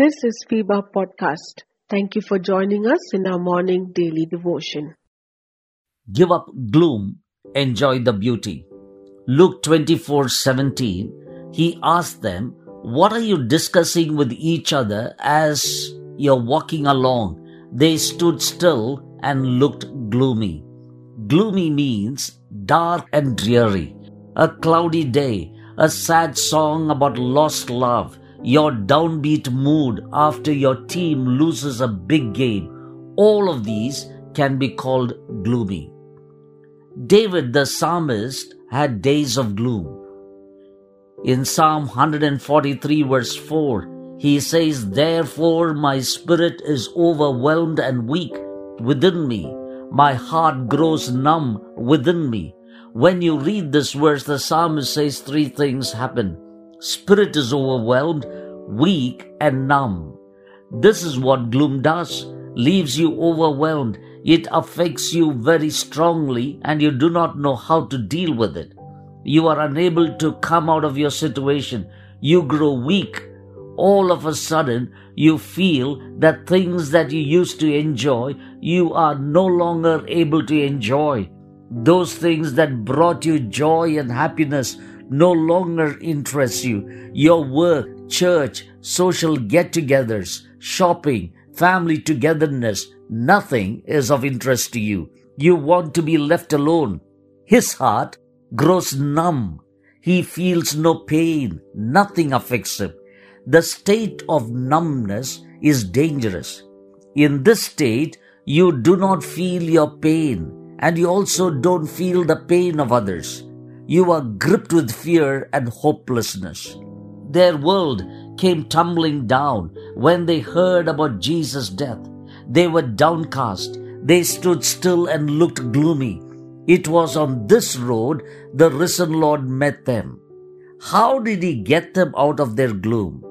This is FEBA Podcast. Thank you for joining us in our morning daily devotion. Give up gloom, enjoy the beauty. Luke 24:17 He asked them, "What are you discussing with each other as you're walking along?" They stood still and looked gloomy. Gloomy means dark and dreary, a cloudy day, a sad song about lost love, your downbeat mood after your team loses a big game, all of these can be called gloomy. David the psalmist had days of gloom. In Psalm 143, verse 4, he says, Therefore my spirit is overwhelmed and weak within me. My heart grows numb within me. When you read this verse, the psalmist says three things happen Spirit is overwhelmed, weak, and numb. This is what gloom does leaves you overwhelmed. It affects you very strongly, and you do not know how to deal with it. You are unable to come out of your situation. You grow weak. All of a sudden, you feel that things that you used to enjoy, you are no longer able to enjoy. Those things that brought you joy and happiness no longer interest you. Your work, church, social get togethers, shopping, family togetherness, nothing is of interest to you. You want to be left alone. His heart grows numb. He feels no pain. Nothing affects him. The state of numbness is dangerous. In this state, you do not feel your pain and you also don't feel the pain of others you are gripped with fear and hopelessness. Their world came tumbling down when they heard about Jesus' death. They were downcast. They stood still and looked gloomy. It was on this road the risen Lord met them. How did he get them out of their gloom?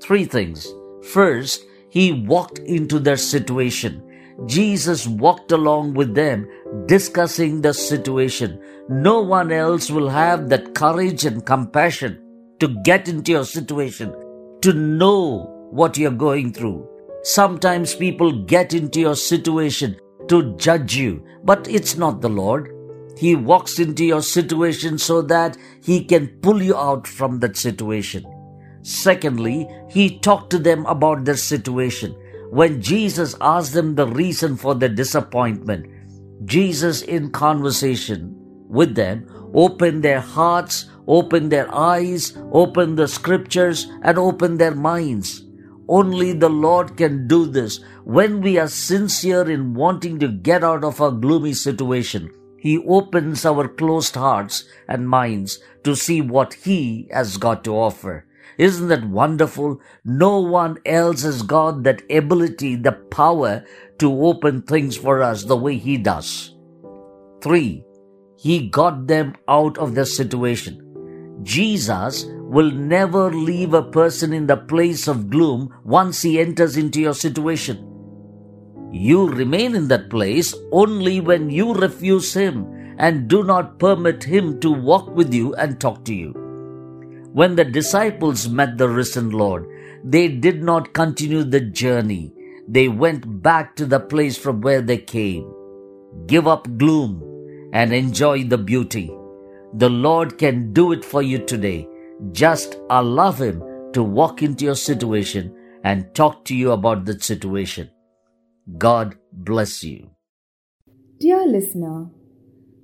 Three things. First, he walked into their situation. Jesus walked along with them, discussing the situation. No one else will have that courage and compassion to get into your situation, to know what you're going through. Sometimes people get into your situation to judge you, but it's not the Lord. He walks into your situation so that He can pull you out from that situation. Secondly, He talked to them about their situation. When Jesus asked them the reason for their disappointment, Jesus, in conversation with them, opened their hearts, opened their eyes, opened the scriptures, and opened their minds. Only the Lord can do this when we are sincere in wanting to get out of our gloomy situation. He opens our closed hearts and minds to see what He has got to offer. Isn't that wonderful? No one else has got that ability, the power to open things for us the way He does. Three, He got them out of their situation. Jesus will never leave a person in the place of gloom once he enters into your situation. You remain in that place only when you refuse Him and do not permit Him to walk with you and talk to you. When the disciples met the risen Lord, they did not continue the journey. They went back to the place from where they came. Give up gloom and enjoy the beauty. The Lord can do it for you today. Just allow Him to walk into your situation and talk to you about that situation. God bless you. Dear listener,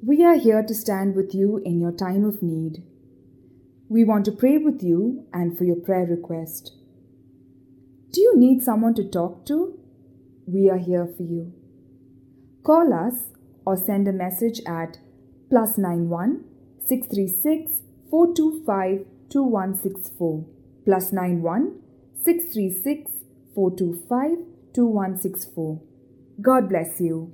we are here to stand with you in your time of need. We want to pray with you and for your prayer request. Do you need someone to talk to? We are here for you. Call us or send a message at plus 91 636 425 2164 plus 91 636 425 2164. God bless you.